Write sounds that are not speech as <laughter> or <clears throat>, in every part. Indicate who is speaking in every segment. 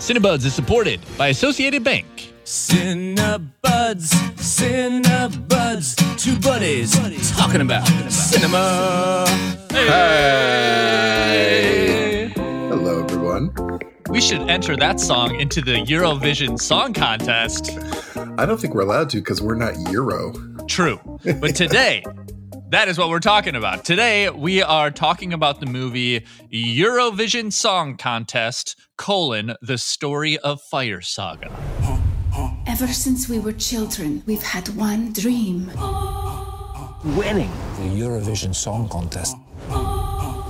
Speaker 1: Cinebuds is supported by Associated Bank.
Speaker 2: Cinebuds, Cinebuds, two buddies talking about cinema.
Speaker 3: Hey. Hello, everyone.
Speaker 1: We should enter that song into the Eurovision Song Contest.
Speaker 3: I don't think we're allowed to because we're not Euro.
Speaker 1: True. But today, <laughs> that is what we're talking about. Today, we are talking about the movie Eurovision Song Contest, colon, the story of Fire Saga.
Speaker 4: Ever since we were children, we've had one dream.
Speaker 5: Winning the Eurovision Song Contest.
Speaker 6: All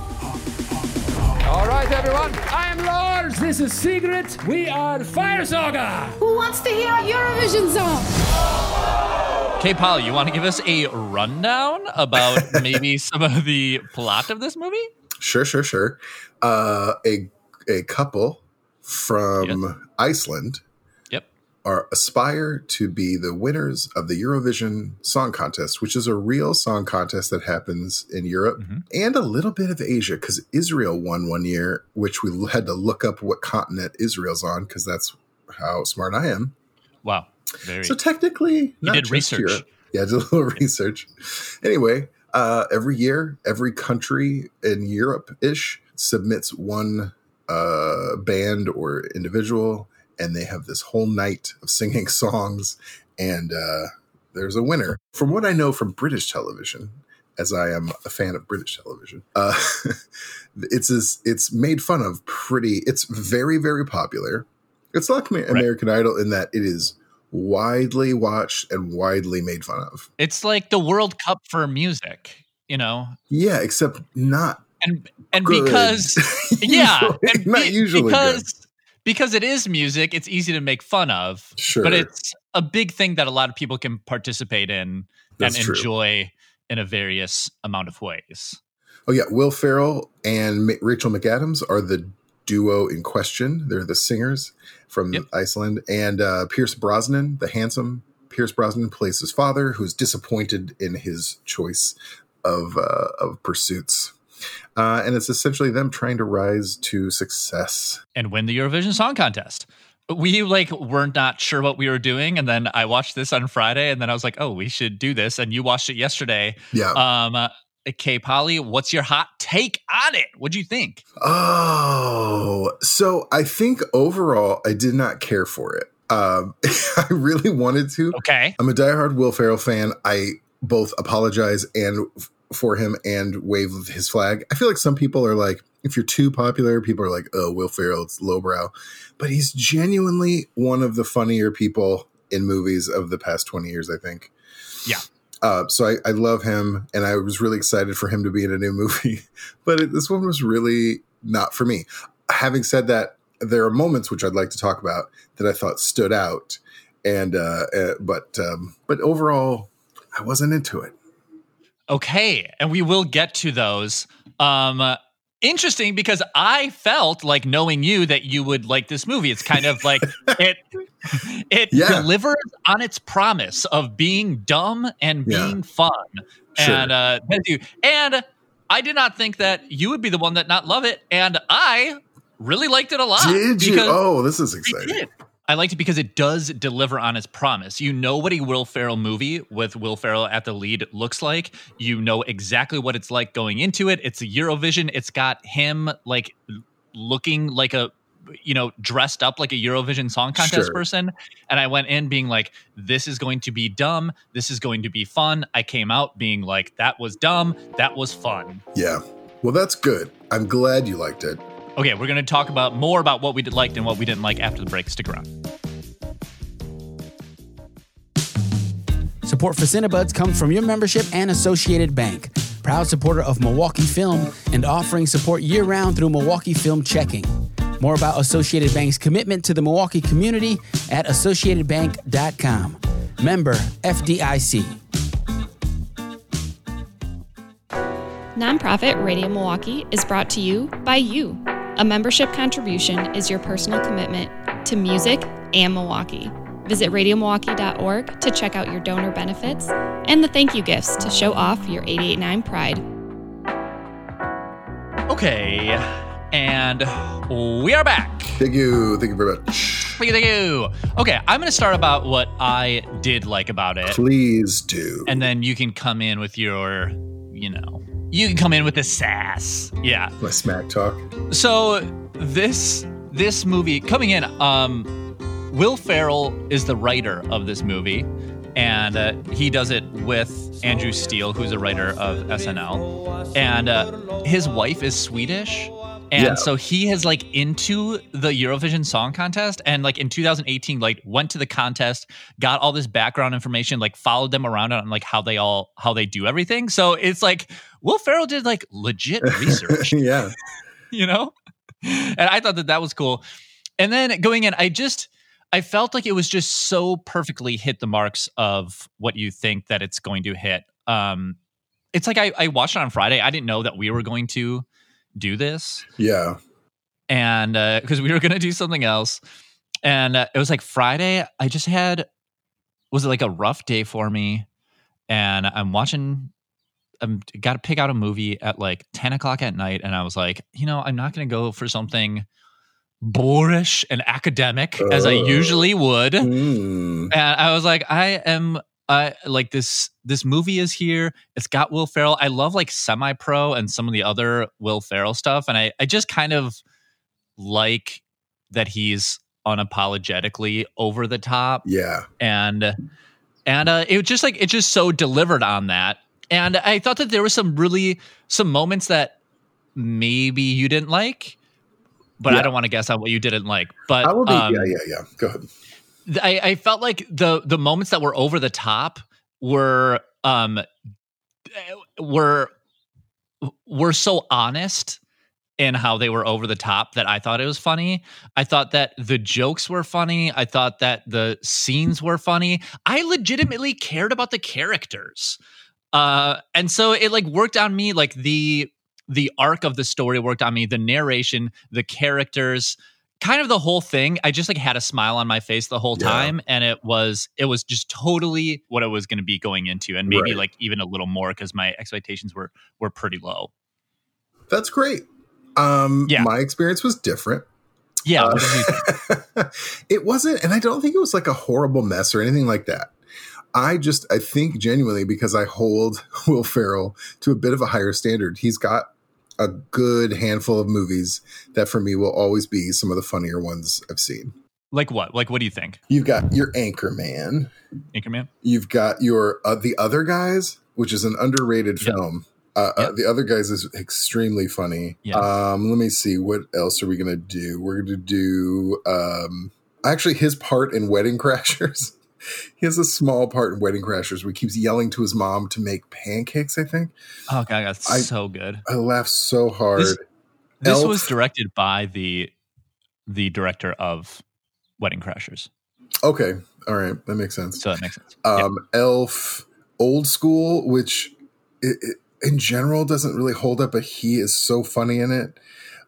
Speaker 6: right, everyone. I am Lars. This is Sigrid. We are Fire Saga.
Speaker 4: Who wants to hear a Eurovision song?
Speaker 1: Okay, Paul, you want to give us a rundown about <laughs> maybe some of the plot of this movie?
Speaker 3: Sure, sure, sure. Uh, a a couple from
Speaker 1: Yes.
Speaker 3: Iceland
Speaker 1: Yep.
Speaker 3: are aspire to be the winners of the Eurovision Song Contest, which is a real song contest that happens in Europe
Speaker 1: Mhm.
Speaker 3: and a little bit of Asia because Israel won one year, which we had to look up what continent Israel's on because that's how smart I am.
Speaker 1: Wow. Very.
Speaker 3: So technically, not
Speaker 1: did research.
Speaker 3: Europe. Yeah, I did a little <laughs> research. Anyway, uh, every year, every country in Europe ish submits one uh, band or individual, and they have this whole night of singing <laughs> songs, and uh, there's a winner. From what I know from British television, as I am a fan of British television, uh, <laughs> it's it's made fun of pretty. It's very very popular. It's like Amer- American Idol in that it is widely watched and widely made fun of.
Speaker 1: it's like the World Cup for music, you know?
Speaker 3: Yeah, except not
Speaker 1: And and
Speaker 3: good.
Speaker 1: because <laughs> <laughs> yeah,
Speaker 3: Usually- not
Speaker 1: be-
Speaker 3: usually
Speaker 1: because
Speaker 3: good.
Speaker 1: because it is music, it's easy to make fun of.
Speaker 3: Sure,
Speaker 1: But it's a big thing that a lot of people can participate in
Speaker 3: That's
Speaker 1: and
Speaker 3: true.
Speaker 1: enjoy in a various amount of ways.
Speaker 3: Oh yeah, Will Ferrell and Ma- Rachel McAdams are the duo in question. They're the singers from
Speaker 1: Yep.
Speaker 3: Iceland, and uh, Pierce Brosnan, the handsome Pierce Brosnan, plays his father, who's disappointed in his choice of uh, of pursuits. Uh, and it's essentially them trying to rise to success.
Speaker 1: and win the Eurovision Song Contest. We like were not not sure what we were doing, and then I watched this on Friday, and then I was like, "Oh, we should do this." And you watched it yesterday.
Speaker 3: Yeah.
Speaker 1: Um, K. Polly, what's your hot take on it? What'd you think?
Speaker 3: Oh, so I think overall I did not care for it. Um, <laughs> I really wanted to.
Speaker 1: Okay,
Speaker 3: I'm a diehard Will Ferrell fan. I both apologize and for him and wave his flag. I feel like some people are like, if you're too popular, people are like, oh, Will Ferrell, it's lowbrow. But he's genuinely one of the funnier people in movies of the past 20 years, I think.
Speaker 1: Yeah.
Speaker 3: Uh, so I, I love him, and I was really excited for him to be in a new <laughs> movie. But it, this one was really not for me. Having said that, there are moments which I'd like to talk about that I thought stood out, and uh, uh, but um, but overall, I wasn't into it.
Speaker 1: okay, and we will get to those. Um, interesting because I felt like knowing you that you would like this movie. It's kind of like <laughs> it. <laughs> It
Speaker 3: Yeah.
Speaker 1: delivers on its promise of being dumb and
Speaker 3: Yeah.
Speaker 1: being fun,
Speaker 3: Sure.
Speaker 1: and uh, thank you. And I did not think that you would be the one that not love it, and I really liked it a lot.
Speaker 3: Did you? Oh, this is exciting.
Speaker 1: I liked it because it does deliver on its promise. You know what a Will Ferrell movie with Will Ferrell at the lead looks like. You know exactly what it's like going into it. It's a Eurovision. It's got him like looking like a you know dressed up like a Eurovision Song Contest
Speaker 3: Sure.
Speaker 1: person. And I went in being like, this is going to be dumb. This is going to be fun. I came out being like, that was dumb. That was fun.
Speaker 3: Yeah. Well, that's good. I'm glad you liked it.
Speaker 1: Okay, we're going to talk about more about what we did liked and what we didn't like after the break. Stick around.
Speaker 7: Support for Cinebuds comes from your membership and Associated Bank, proud supporter of Milwaukee Film and offering support year round through Milwaukee Film Checking. More about Associated Bank's commitment to the Milwaukee community at associatedbank.com. Member FDIC.
Speaker 8: Nonprofit Radio Milwaukee is brought to you by you. A membership contribution is your personal commitment to music and Milwaukee. Visit radiomilwaukee.org to check out your donor benefits and the thank you gifts to show off your 889 pride.
Speaker 1: Okay. And we are back.
Speaker 3: Thank you. Thank you very much.
Speaker 1: Thank you, thank you. Okay, I'm going to start about what I did like about it.
Speaker 3: Please do.
Speaker 1: And then you can come in with your, you know, you can come in with the sass. Yeah.
Speaker 3: My smack talk.
Speaker 1: So this this movie coming in, um, Will Ferrell is the writer of this movie, and uh, he does it with Andrew Steele, who's a writer of SNL, and uh, his wife is Swedish. And
Speaker 3: Yeah.
Speaker 1: so he has like into the Eurovision Song Contest, and like in 2018, like went to the contest, got all this background information, like followed them around on like how they all how they do everything. So it's like Will Ferrell did like legit <laughs> research
Speaker 3: yeah. <laughs>
Speaker 1: you know? And I thought that that was cool. And then going in, I just, I felt like it was just so perfectly hit the marks of what you think that it's going to hit. Um, it's like I, I watched it on Friday. I didn't know that we were going to do this.
Speaker 3: Yeah.
Speaker 1: And because we were going to do something else. And uh, it was like Friday, I just had, was it like a rough day for me? And I'm watching I'm got to pick out a movie at like 10 o'clock at night. And I was like, you know, I'm not going to go for something boorish and academic as I
Speaker 3: Uh.
Speaker 1: usually would.
Speaker 3: Mm.
Speaker 1: And I was like, I am uh, like this. This movie is here. It's got Will Ferrell. I love like semi pro and some of the other Will Ferrell stuff, and I I just kind of like that he's unapologetically over the top
Speaker 3: Yeah.
Speaker 1: and and uh, it was just like it just so delivered on that and i thought that there was some really some moments that maybe you didn't like but i don't want to guess on what you didn't like but
Speaker 3: I will be.
Speaker 1: um,
Speaker 3: yeah, yeah, yeah. Go ahead.
Speaker 1: I, I felt like the the moments that were over the top were um were were so honest in how they were over the top that I thought it was funny. I thought that the jokes were funny. I thought that the scenes were funny. I legitimately cared about the characters. Uh and so it like worked on me like the the arc of the story worked on me, the narration, the characters, kind of the whole thing. I just like had a smile on my face the whole
Speaker 3: Yeah.
Speaker 1: time and it was it was just totally what I was going to be going into and maybe
Speaker 3: Right.
Speaker 1: like even a little more cuz my expectations were were pretty low.
Speaker 3: That's great. Um,
Speaker 1: Yeah.
Speaker 3: My experience was different.
Speaker 1: Yeah,
Speaker 3: Uh,
Speaker 1: what did you think? <laughs>
Speaker 3: it wasn't, and I don't think it was like a horrible mess or anything like that. I just, I think genuinely because I hold <laughs> Will Ferrell to a bit of a higher standard. He's got a good handful of movies that for me will always be some of the funnier ones I've seen.
Speaker 1: like what? Like what do you think?
Speaker 3: You've got your Anchorman.
Speaker 1: Anchorman?
Speaker 3: You've got your uh, The Other Guys, which is an underrated
Speaker 1: Yep.
Speaker 3: film. Uh, uh, the Other Guys is extremely funny.
Speaker 1: Yeah.
Speaker 3: Um, let me see. What else are we going to do? We're going to do um, actually his part in Wedding Crashers. <laughs> he has a small part in Wedding Crashers where he keeps yelling to his mom to make pancakes, I think.
Speaker 1: Oh god, that's
Speaker 3: I-
Speaker 1: so good.
Speaker 3: I laughed so hard.
Speaker 1: This- This was directed by the the director of Wedding Crashers.
Speaker 3: okay. All right. That makes sense.
Speaker 1: So that makes sense.
Speaker 3: Um, Elf, Old School, which it, it, in general doesn't really hold up, but he is so funny in it.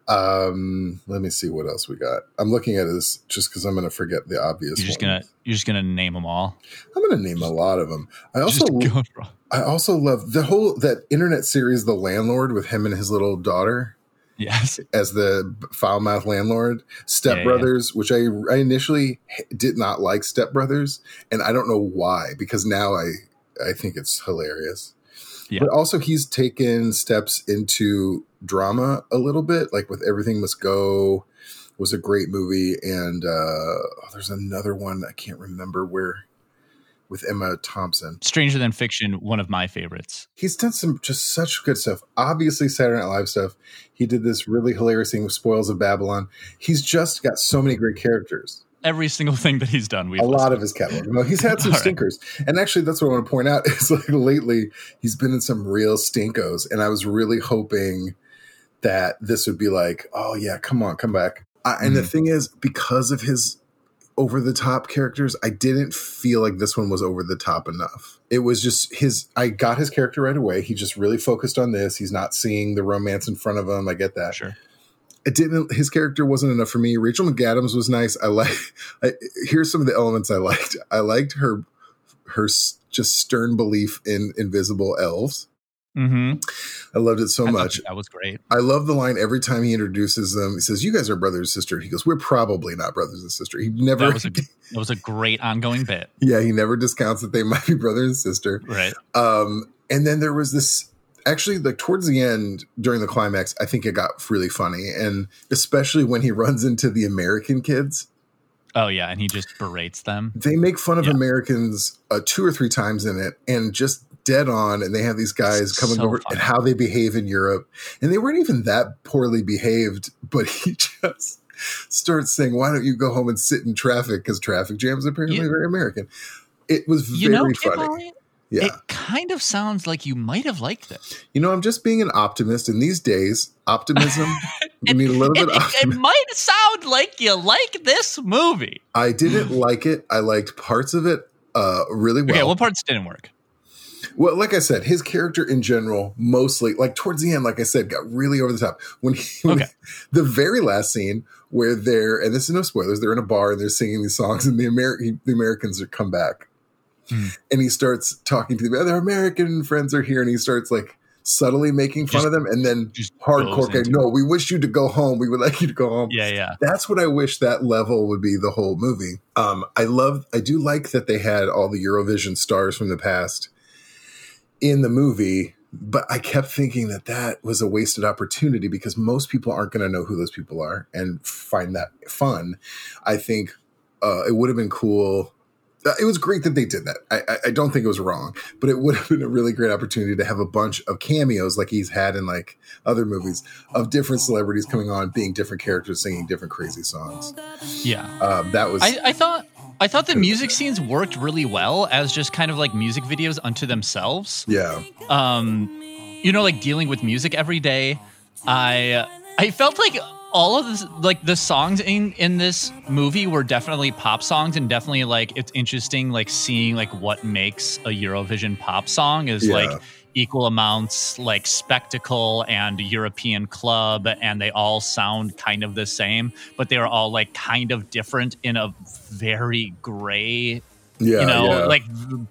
Speaker 3: Um, let me see what else we got. I'm looking at this just because I'm going to forget the obvious.
Speaker 1: You're just
Speaker 3: ones.
Speaker 1: gonna you're just gonna name them all.
Speaker 3: I'm going to name a lot of them. I also
Speaker 1: just
Speaker 3: I also love the whole that internet series, The Landlord, with him and his little daughter
Speaker 1: yes.
Speaker 3: as the foul mouth landlord. Step
Speaker 1: Yeah, yeah.
Speaker 3: Brothers, which I, I initially did not like Step Brothers, and I don't know why because now I I think it's hilarious.
Speaker 1: Yeah.
Speaker 3: But also he's taken steps into drama a little bit, like with Everything Must Go was a great movie, and uh, oh, there's another one I can't remember where with Emma Thompson.
Speaker 1: Stranger Than Fiction, one of my favorites.
Speaker 3: He's done some just such good stuff. Obviously, Saturday Night Live stuff. He did this really hilarious thing with Spoils of Babylon. He's just got so many great characters.
Speaker 1: Every single thing that he's done, we've
Speaker 3: a lot of his catalog. No, he's had <laughs> some
Speaker 1: All right.
Speaker 3: stinkers, and actually, that's what I want to point out. <laughs> Is like lately he's been in some real stinkos, and I was really hoping that this would be like, oh yeah, come on, come back. I, and the
Speaker 1: Mhm.
Speaker 3: thing is, because of his over the top characters, I didn't feel like this one was over the top enough. It was just his. I got his character right away. He just really focused on this. He's not seeing the romance in front of him. I get that
Speaker 1: Sure.
Speaker 3: It didn't his character wasn't enough for me rachel mcadams was nice i like I, here's some of the elements i liked i liked her her just stern belief in invisible elves
Speaker 1: Mm-hmm.
Speaker 3: I loved it so
Speaker 1: I
Speaker 3: much.
Speaker 1: that was great.
Speaker 3: I love the line every time he introduces them. He says, "You guys are brother and sister." He goes, "We're probably not brothers and sister." He never,
Speaker 1: That was a <laughs> that was a great ongoing bit.
Speaker 3: yeah, he never discounts that they might be brother and sister.
Speaker 1: Right.
Speaker 3: Um, and then there was this actually like towards the end during the climax, I think it got really funny, and especially when he <laughs> runs into the American kids.
Speaker 1: Oh yeah, and he just berates them.
Speaker 3: They make fun of
Speaker 1: Yeah.
Speaker 3: Americans uh, two or three times in it, and just dead on. And they have these guys coming
Speaker 1: So
Speaker 3: over
Speaker 1: funny.
Speaker 3: and how they behave in Europe, and they weren't even that poorly behaved, <laughs> but he just starts saying, "Why don't you go home and sit in traffic?" Because traffic jams are apparently
Speaker 1: You-
Speaker 3: very American. It was very
Speaker 1: You know, Kid
Speaker 3: funny. Yeah.
Speaker 1: it kind of sounds like you might have liked it.
Speaker 3: You know, I'm just being an optimist. In these days, optimism, <laughs> we need a little bit
Speaker 1: It,
Speaker 3: of
Speaker 1: it, it might sound like you like this movie.
Speaker 3: I didn't <clears throat> like it. I liked parts of it uh, really well.
Speaker 1: okay, what parts didn't work?
Speaker 3: well, like I said, his character in general, mostly, like towards the end, like I said, got really over the top. When, he, when
Speaker 1: Okay.
Speaker 3: the very last scene where they're, and this is no spoilers, they're in a bar and they're singing these songs, and the, Ameri- the Americans are come back.
Speaker 1: Hmm.
Speaker 3: And he starts talking to the other American friends are here, and he starts like subtly making fun
Speaker 1: Just-
Speaker 3: of them, and then
Speaker 1: just
Speaker 3: hardcore,
Speaker 1: into
Speaker 3: no, we wish you to go home. We would like you to go home.
Speaker 1: Yeah, yeah.
Speaker 3: That's what I wish that level would be the whole movie. Um, I love, I do like that they had all the Eurovision stars from the past in the movie, but I kept thinking that that was a wasted opportunity because most people aren't going to know who those people are and find that fun. I think uh, it would have been cool. Uh, It was great that they did that. I, I, I don't think it was wrong, but it would have been a really great opportunity to have a bunch of cameos like he's had in like other movies of different celebrities coming on, being different characters, singing different crazy songs.
Speaker 1: Yeah.
Speaker 3: Um, that was
Speaker 1: I, I thought I thought the music scenes worked really well as just kind of like music videos unto themselves.
Speaker 3: yeah,
Speaker 1: Um, you know, like dealing with music every day. I I felt like all of this like the songs in in this movie were definitely pop songs and definitely like it's interesting like seeing like what makes a Eurovision pop song is
Speaker 3: Yeah.
Speaker 1: like equal amounts like spectacle and European club and they all sound kind of the same but they're all like kind of different in a very gray
Speaker 3: yeah,
Speaker 1: you know,
Speaker 3: yeah.
Speaker 1: like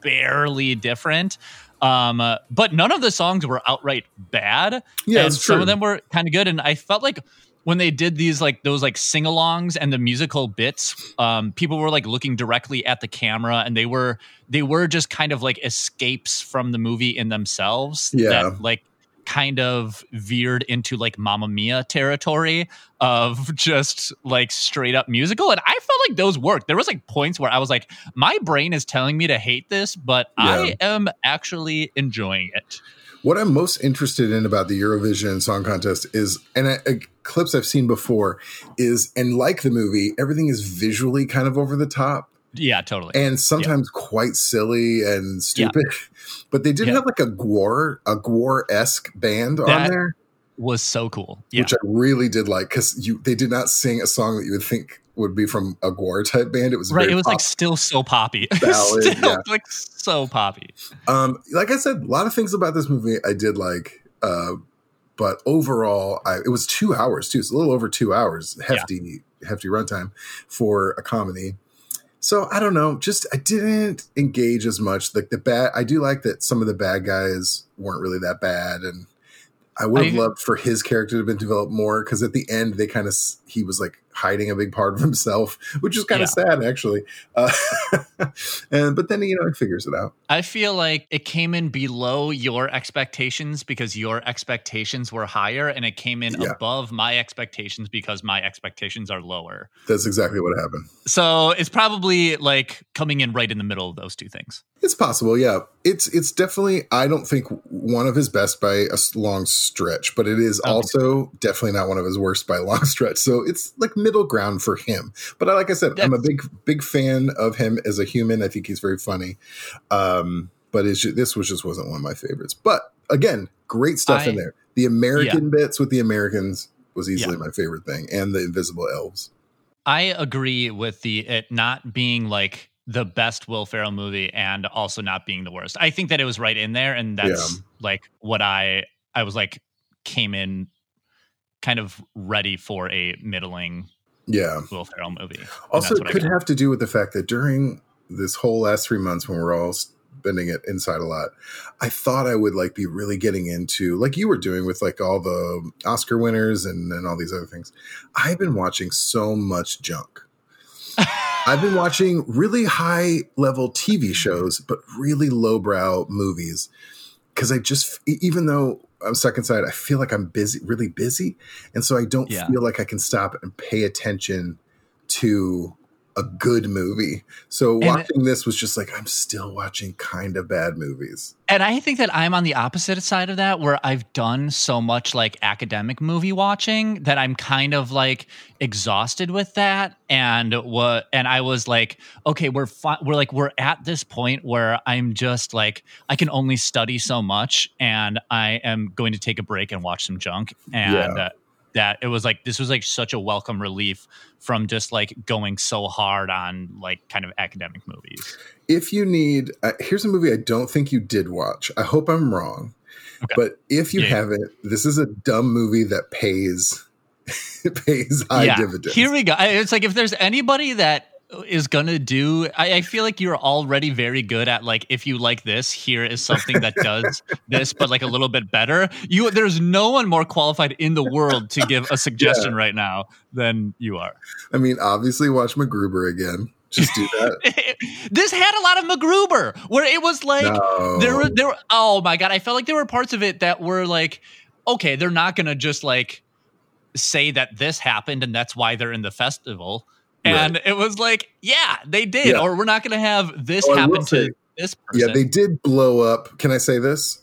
Speaker 1: barely different. Um, uh, but none of the songs were outright bad.
Speaker 3: Yeah,
Speaker 1: and some of them were kind of good. And I felt like when they did these like those like sing-alongs and the musical bits, um, people were like looking directly at the camera, and they were they were just kind of like escapes from the movie in themselves.
Speaker 3: Yeah.
Speaker 1: that like kind of veered into like Mamma Mia territory of <laughs> just like straight up musical. And I felt like those worked. There was like points where I was like, my brain is telling me to hate this, but I am actually enjoying it.
Speaker 3: What I'm most interested in about the Eurovision Song Contest is, and I, I, clips I've seen before, is, and like the movie, everything is visually kind of over the top
Speaker 1: Yeah, totally.
Speaker 3: and sometimes quite silly and stupid. <laughs> But they did
Speaker 1: Yeah.
Speaker 3: have like a Gwar, a Gwar esque band on there,
Speaker 1: was so cool. Yeah.
Speaker 3: which I really did like because you they did not sing a song that you would think would be from a Gwar type band. It was
Speaker 1: right. It was like still so poppy. <laughs>
Speaker 3: Ballad,
Speaker 1: still
Speaker 3: yeah.
Speaker 1: like so poppy.
Speaker 3: Um, like I said, a lot of things about this movie I did like, uh, but overall, I, it was two hours too. It's a little over two hours, hefty, hefty runtime for a comedy. So I don't know, just I didn't engage as much. Like the bad, I do like that some of the bad guys weren't really that bad, and I would have loved for his character to have been developed more because at the end they kind of he was like hiding a big part of himself, which is kind of sad actually. Uh, <laughs> and but then you know he figures it out.
Speaker 1: I feel like it came in below your expectations because your expectations were higher, and it came in
Speaker 3: Yeah.
Speaker 1: above my expectations because my expectations are lower.
Speaker 3: That's exactly what happened.
Speaker 1: So it's probably like coming in right in the middle of those two things.
Speaker 3: It's possible, yeah. It's it's definitely I don't think one of his best by a long stretch, but it is
Speaker 1: don't
Speaker 3: also definitely not one of his worst by a long <laughs> stretch. So it's like middle ground for him. But like I said, I'm a big big fan of him as a human. I think he's very funny. Um, but it's, ju- this was just wasn't one of my favorites. But again, great stuff in there. The American bits with the Americans was easily my favorite thing, and the Invisible Elves.
Speaker 1: I agree with the it not being like the best Will Ferrell movie and also not being the worst. I think that it was right in there, and that's like what I I was like came in kind of ready for a middling
Speaker 3: Yeah.
Speaker 1: Will Ferrell movie.
Speaker 3: Also, it could have to do with the fact that during this whole last three months, when we're all spending it inside a lot. I thought I would like be really getting into like you were doing with like all the Oscar winners and, and all these other things. I've been watching so much junk. <laughs> I've been watching really high level TV mm-hmm. shows, but really lowbrow movies. Cause I just, even though I'm stuck inside, I feel like I'm busy, really busy. And so I don't
Speaker 1: Yeah.
Speaker 3: feel like I can stop and pay attention to a good movie. So
Speaker 1: And-
Speaker 3: watching this was just like, I'm still watching kind of bad movies.
Speaker 1: And I think that I'm on the opposite side of that, where I've done so much like academic movie watching that I'm kind of like exhausted with that. And what? And I was like, okay, we're fi- we're like we're at this point where I'm just like I can only study so much, and I am going to take a break and watch some junk. And
Speaker 3: Yeah.
Speaker 1: uh, that it was like this was like such a welcome relief from just like going so hard on like kind of academic movies.
Speaker 3: If you need, uh, here's a movie I don't think you did watch. I hope I'm wrong.
Speaker 1: Okay.
Speaker 3: But if you
Speaker 1: Yeah.
Speaker 3: haven't, this is a dumb movie that pays <laughs> pays high dividends.
Speaker 1: Here we go. It's like if there's anybody that is gonna do, I, I feel like you're already very good at like if you like this, here is something that does <laughs> this, but like a little bit better. You there's no one more qualified in the world to give a <laughs> suggestion right now than you are.
Speaker 3: I mean, obviously, watch MacGruber again. Just do that. <laughs>
Speaker 1: this had a lot of MacGruber where it was like
Speaker 3: No.
Speaker 1: there were there were oh my god, I felt like there were parts of it that were like, okay, they're not gonna just like say that this happened and that's why they're in the festival. And it was like, yeah, they did.
Speaker 3: Yeah.
Speaker 1: Or we're not gonna have this
Speaker 3: Oh,
Speaker 1: happen
Speaker 3: say-
Speaker 1: to this person.
Speaker 3: yeah, they did blow up. Can I say this?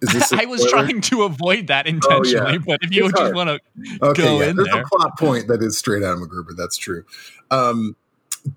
Speaker 3: Is this <laughs>
Speaker 1: I was trying to avoid that intentionally, but if you
Speaker 3: It's
Speaker 1: just want to
Speaker 3: Okay,
Speaker 1: go
Speaker 3: yeah,
Speaker 1: in
Speaker 3: there's
Speaker 1: there.
Speaker 3: a plot point that is straight out of MacGruber. That's true. Um,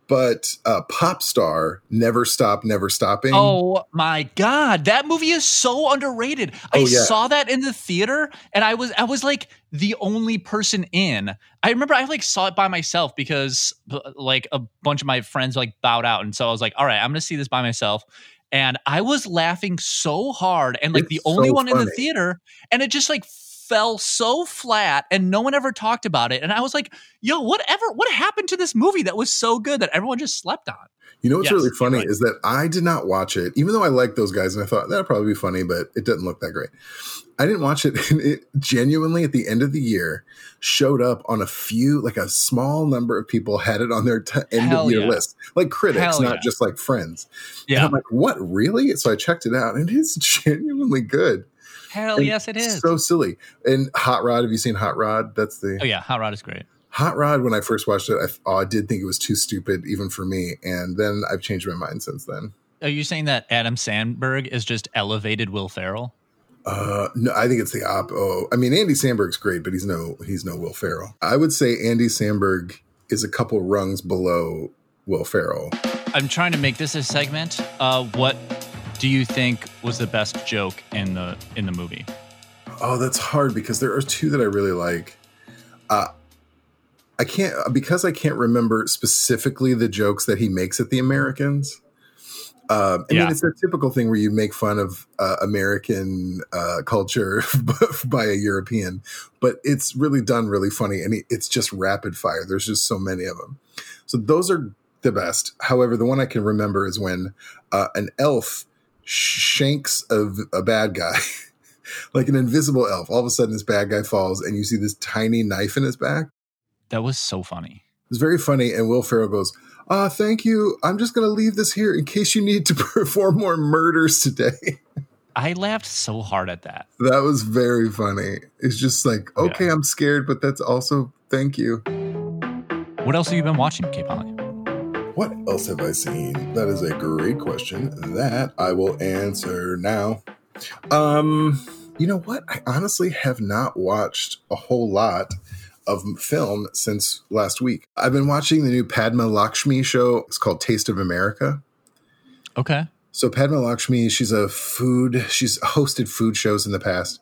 Speaker 3: but uh, Pop Star, Never Stop, Never Stopping.
Speaker 1: Oh my god, that movie is so underrated. I
Speaker 3: Oh, yeah.
Speaker 1: saw that in the theater and I was I was like the only person in. I remember I like saw it by myself because like a bunch of my friends like bowed out and so I was like, "All right, I'm going to see this by myself." And I was laughing so hard and like
Speaker 3: It's
Speaker 1: the only
Speaker 3: so
Speaker 1: one in the theater and it just like fell so flat and no one ever talked about it and I was like, "Yo, whatever what happened to this movie that was so good that everyone just slept on?"
Speaker 3: You know what's
Speaker 1: Yes,
Speaker 3: really funny
Speaker 1: right.
Speaker 3: is that I did not watch it, even though I liked those guys and I thought that'd probably be funny, but it didn't look that great. I didn't watch it, <laughs> and it genuinely at the end of the year showed up on a few, like a small number of people had it on their t- end
Speaker 1: Hell
Speaker 3: of year
Speaker 1: yeah.
Speaker 3: list, like critics,
Speaker 1: Hell
Speaker 3: not
Speaker 1: yeah.
Speaker 3: just like friends. And
Speaker 1: Yeah.
Speaker 3: I'm like, what really? So I checked it out, and it's <laughs> genuinely good.
Speaker 1: Hell
Speaker 3: And
Speaker 1: yes it is.
Speaker 3: So silly. And Hot Rod, have you seen Hot Rod? That's the
Speaker 1: oh yeah, Hot Rod is great.
Speaker 3: Hot Rod. When I first watched it, I, oh, I did think it was too stupid, even for me. And then I've changed my mind since then.
Speaker 1: Are you saying that Adam Samberg is just elevated Will Ferrell?
Speaker 3: Uh, no, I think it's the op. Oh, I mean, Andy Samberg's great, but he's no he's no Will Ferrell. I would say Andy Samberg is a couple rungs below Will Ferrell.
Speaker 1: I'm trying to make this a segment. Uh, what do you think was the best joke in the in the movie?
Speaker 3: Oh, that's hard because there are two that I really like. Uh, I can't because I can't remember specifically the jokes that he makes at the Americans. Um, I
Speaker 1: Yeah.
Speaker 3: mean, it's a typical thing where you make fun of uh, American uh, culture <laughs> by a European, but it's really done really funny, and it's just rapid fire. There's just so many of them, so those are the best. However, the one I can remember is when uh, an elf shanks of a bad guy, <laughs> like an invisible elf. All of a sudden, this bad guy falls, and you see this tiny knife in his back.
Speaker 1: That was so funny.
Speaker 3: It's very funny. And Will Ferrell goes, "Ah, thank you. I'm just going to leave this here in case you need to <laughs> perform more murders today."
Speaker 1: I laughed so hard at that.
Speaker 3: that was very funny. It's just like, okay,
Speaker 1: Yeah.
Speaker 3: I'm scared, but that's also thank you.
Speaker 1: What else have you been watching, K Polly?
Speaker 3: What else have I seen? That is a great question that I will answer now. Um, you know what? I honestly have not watched a whole lot of film since last week. I've been watching the new Padma Lakshmi show. It's called Taste of America.
Speaker 1: Okay.
Speaker 3: So Padma Lakshmi, she's a food. She's hosted food shows in the past,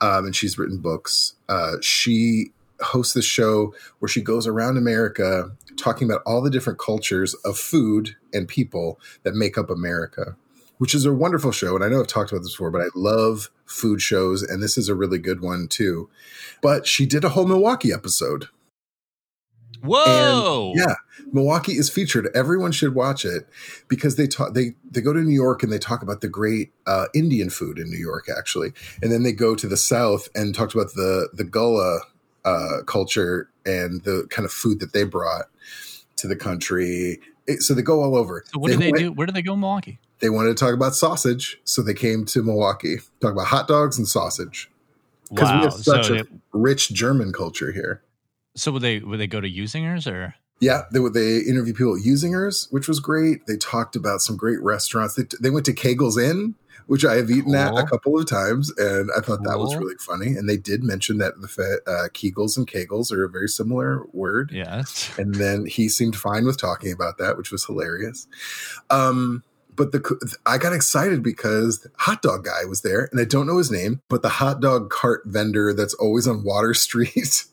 Speaker 3: um, and she's written books. Uh, she hosts this show where she goes around America talking about all the different cultures of food and people that make up America, which is a wonderful show. And I know I've talked about this before, but I love food shows, and this is a really good one too. But she did a whole Milwaukee episode.
Speaker 1: Whoa!
Speaker 3: And, yeah, Milwaukee is featured. Everyone should watch it because they talk. They they go to New York and they talk about the great uh, Indian food in New York, actually, and then they go to the South and talked about the the Gullah uh, culture and the kind of food that they brought to the country. It, so they go all over.
Speaker 1: So what
Speaker 3: they
Speaker 1: do they
Speaker 3: went,
Speaker 1: do? Where do they go in Milwaukee?
Speaker 3: They wanted to talk about sausage, so they came to Milwaukee. Talk about hot dogs and sausage because we have such
Speaker 1: So,
Speaker 3: a
Speaker 1: they,
Speaker 3: rich German culture here.
Speaker 1: so would they would they go to Usingers or?
Speaker 3: Yeah, they they interview people at Usingers, which was great. They talked about some great restaurants. They, they went to Kegel's Inn, which I have eaten at a couple of times, and I thought that was really funny. And they did mention that the uh, Kegels and Kegels are a very similar word.
Speaker 1: Yes.
Speaker 3: And then he seemed fine with talking about that, which was hilarious. Um, but the I got excited because the hot dog guy was there, and I don't know his name, but the hot dog cart vendor that's always on Water <laughs> Street.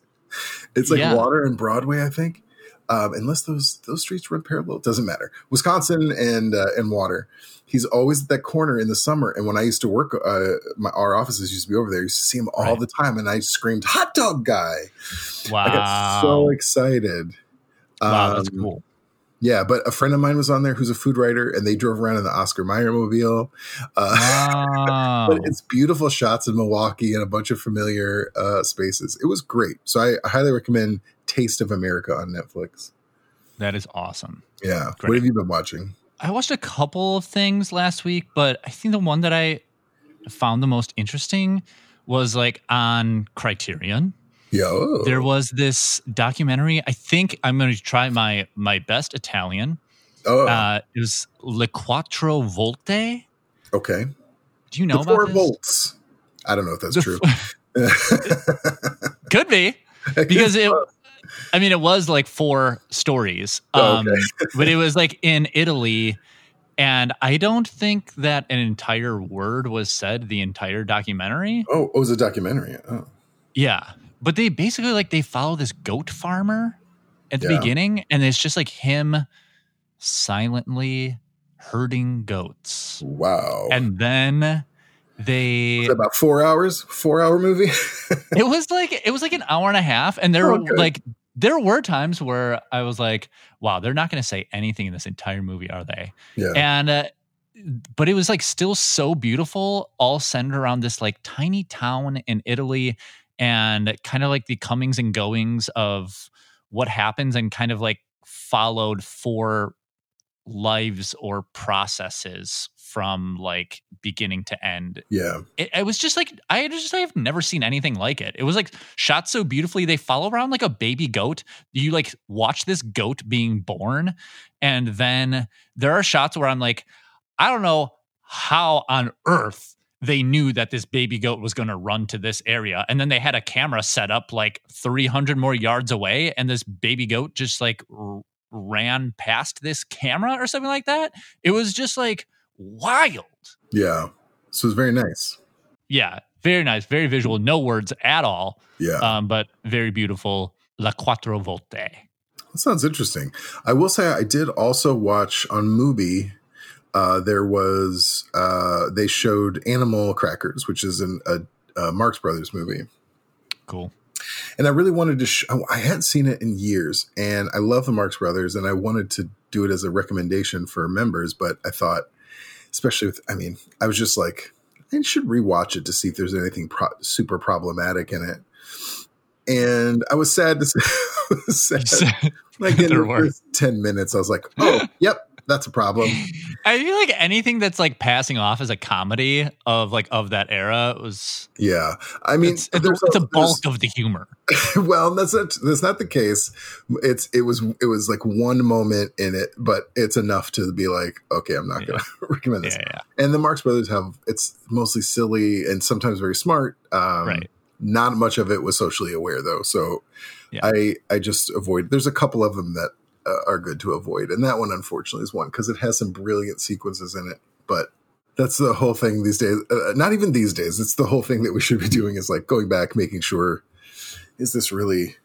Speaker 3: it's like
Speaker 1: Yeah.
Speaker 3: Water and Broadway, I think. Um, unless those those streets run parallel, it doesn't matter. Wisconsin and uh, and Water. He's always at that corner in the summer. And when I used to work, uh, my our offices used to be over there. I used to see him all
Speaker 1: Right.
Speaker 3: the time, and I screamed "hot dog guy."
Speaker 1: Wow.
Speaker 3: I got so excited.
Speaker 1: wow, that's
Speaker 3: Um,
Speaker 1: cool.
Speaker 3: Yeah, but a friend of mine was on there who's a food writer, and they drove around in the Oscar Mayer mobile. Uh,
Speaker 1: Wow. <laughs>
Speaker 3: but it's beautiful shots in Milwaukee and a bunch of familiar uh, spaces. It was great. So I, I highly recommend Taste of America on Netflix.
Speaker 1: that is awesome.
Speaker 3: Yeah. What have you been watching?
Speaker 1: I watched a couple of things last week, but I think the one that I found the most interesting was like on Criterion.
Speaker 3: Yo.
Speaker 1: There was this documentary. I think I'm going to try my my best Italian.
Speaker 3: oh,
Speaker 1: Uh, it was Le Quattro Volte.
Speaker 3: okay.
Speaker 1: Do you know
Speaker 3: the
Speaker 1: about
Speaker 3: four volts. I don't know if that's
Speaker 1: The
Speaker 3: true. <laughs>
Speaker 1: Could be because it. I mean, it was like four stories,
Speaker 3: Oh,
Speaker 1: um,
Speaker 3: okay.
Speaker 1: but it was like in Italy, and I don't think that an entire word was said the entire documentary.
Speaker 3: oh, it was a documentary. Oh.
Speaker 1: Yeah, but they basically like they follow this goat farmer at the
Speaker 3: Yeah.
Speaker 1: beginning, and it's just like him silently herding goats,
Speaker 3: Wow.
Speaker 1: and then they
Speaker 3: about four hours? Four hour movie? <laughs>
Speaker 1: it was like it was like an hour and a half and there
Speaker 3: Oh,
Speaker 1: were like there were times where i was like wow they're not going to say anything in this entire movie are they
Speaker 3: yeah.
Speaker 1: and uh, but it was like still so beautiful all centered around this like tiny town in italy and kind of like the comings and goings of what happens and kind of like followed four lives or processes from like beginning to end
Speaker 3: yeah.
Speaker 1: it, it was just like I just I have never seen anything like it. It was like shot so beautifully. They follow around like a baby goat. You like watch this goat being born, and then there are shots where I'm like, I don't know how on earth they knew that this baby goat was going to run to this area, and then they had a camera set up like 300 more yards away, and this baby goat just like r- ran past this camera or something like that. It was just like wild.
Speaker 3: Yeah. So it was very nice.
Speaker 1: Yeah, very nice, very visual. No words at all,
Speaker 3: Yeah.
Speaker 1: um, but very beautiful. La Quattro Volte.
Speaker 3: That sounds interesting. I will say I did also watch on Mubi. Uh, there was uh, they showed Animal Crackers, which is an, a, a Marx Brothers movie,
Speaker 1: Cool.
Speaker 3: and I really wanted to. Sh- I hadn't seen it in years, and I love the Marx Brothers, and I wanted to do it as a recommendation for members, but I thought, especially with, I mean, I was just like, I should rewatch it to see if there's anything pro- super problematic in it. And I was sad to <laughs> <laughs> sad. like in
Speaker 1: There
Speaker 3: the
Speaker 1: were.
Speaker 3: first 10 minutes, I was like, oh, yep, that's a problem. <laughs>
Speaker 1: I feel like anything that's like passing off as a comedy of like of that era was
Speaker 3: Yeah. I mean,
Speaker 1: it's, it's, a
Speaker 3: there's-
Speaker 1: bulk of the humor. <laughs>
Speaker 3: well, that's not, that's not the case. It's, it was, it was like one moment in it, but it's enough to be like, okay, I'm not going <laughs> to recommend this.
Speaker 1: Yeah, yeah,
Speaker 3: And the Marx Brothers have, it's mostly silly and sometimes very smart. Um,
Speaker 1: right.
Speaker 3: Not much of it was socially aware though. So
Speaker 1: Yeah.
Speaker 3: I, I just avoid, there's a couple of them that uh, are good to avoid. And that one, unfortunately, is one because it has some brilliant sequences in it. But that's the whole thing these days. Uh, not even these days. It's the whole thing that we should be doing is like going back, making sure, is this really,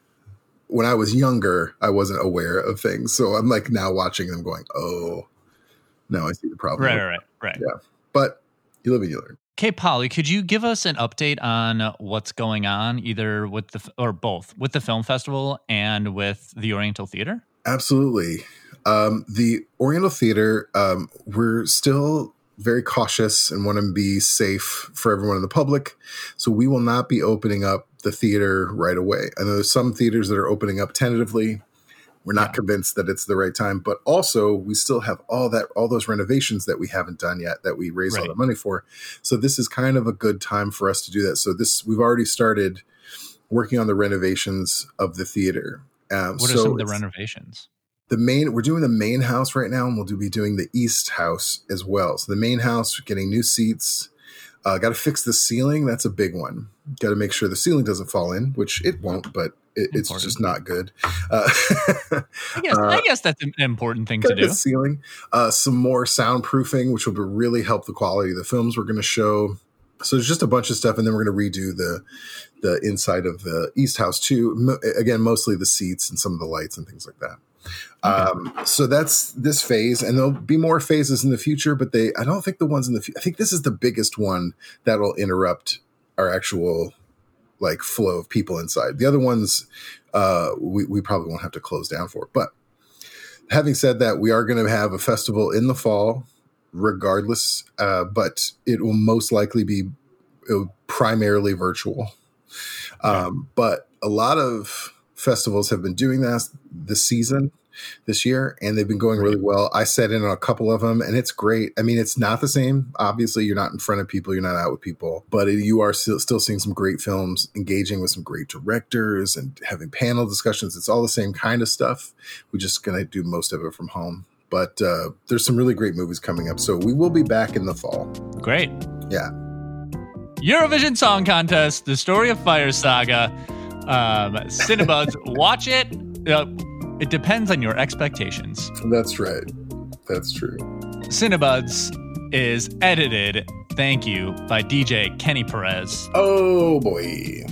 Speaker 3: when I was younger, I wasn't aware of things. So I'm like now watching them going, oh, now I see the problem.
Speaker 1: Right, right, right, right.
Speaker 3: Yeah. But you live and you learn.
Speaker 1: Okay, Polly, could you give us an update on what's going on, either with the or both with the film festival and with the Oriental Theater?
Speaker 3: Absolutely. Um, the Oriental Theater, um, we're still very cautious and want to be safe for everyone in the public. So we will not be opening up the theater right away. I know there's some theaters that are opening up tentatively. We're not convinced that it's the right time, but also we still have all that all those renovations that we haven't done yet that we raised right. all the money for. So this is kind of a good time for us to do that. So this we've already started working on the renovations of the theater.
Speaker 1: Um, what are so some of the renovations?
Speaker 3: the main we're doing the main house right now and we'll do, be doing the east house as well. So the main house getting new seats. Uh, got to fix the ceiling that's a big one. Got to make sure the ceiling doesn't fall in which it won't but it, it's just not good. Uh, <laughs>
Speaker 1: I, guess, uh, I guess that's an important thing to do.
Speaker 3: ceiling. Uh, some more soundproofing which will really help the quality of the films we're going to show so there's just a bunch of stuff and then we're going to redo the the inside of the east house too Mo- again mostly the seats and some of the lights and things like that um, so that's this phase, and there'll be more phases in the future, but they I don't think the ones in the I think this is the biggest one that'll interrupt our actual like flow of people inside. The other ones uh, we we probably won't have to close down for. But having said that, we are going to have a festival in the fall, regardless, uh, but it will most likely be primarily virtual. Um, but a lot of festivals have been doing that this season this year and they've been going really well. I sat in on a couple of them and it's great. I mean, it's not the same. Obviously, you're not in front of people, you're not out with people, but you are still, still seeing some great films, engaging with some great directors and having panel discussions. It's all the same kind of stuff. We're just going to do most of it from home. But uh, there's some really great movies coming up. So we will be back in the fall.
Speaker 1: Great.
Speaker 3: Yeah.
Speaker 1: Eurovision Song Contest, the story of Fire Saga. Um, Cinebuds, <laughs> watch it. Uh, it depends on your expectations.
Speaker 3: That's right. That's true.
Speaker 1: Cinebuds is edited, thank you, by DJ Kenny Perez.
Speaker 3: Oh boy.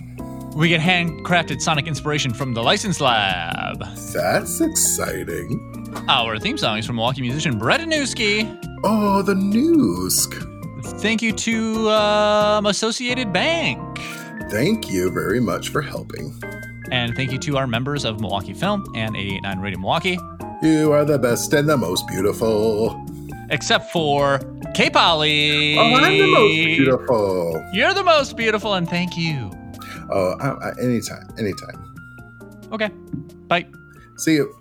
Speaker 1: We get handcrafted sonic inspiration from the License Lab.
Speaker 3: That's exciting.
Speaker 1: Our theme song is from Milwaukee musician Brett Anewski.
Speaker 3: Oh, the news.
Speaker 1: Thank you to um, Associated Bank.
Speaker 3: Thank you very much for helping.
Speaker 1: And thank you to our members of Milwaukee Film and 889 Radio Milwaukee.
Speaker 3: You are the best and the most beautiful.
Speaker 1: Except for K Polly.
Speaker 3: Oh, I'm the most beautiful.
Speaker 1: You're the most beautiful, and thank you.
Speaker 3: Oh, I, I, anytime, anytime.
Speaker 1: Okay. Bye.
Speaker 3: See you.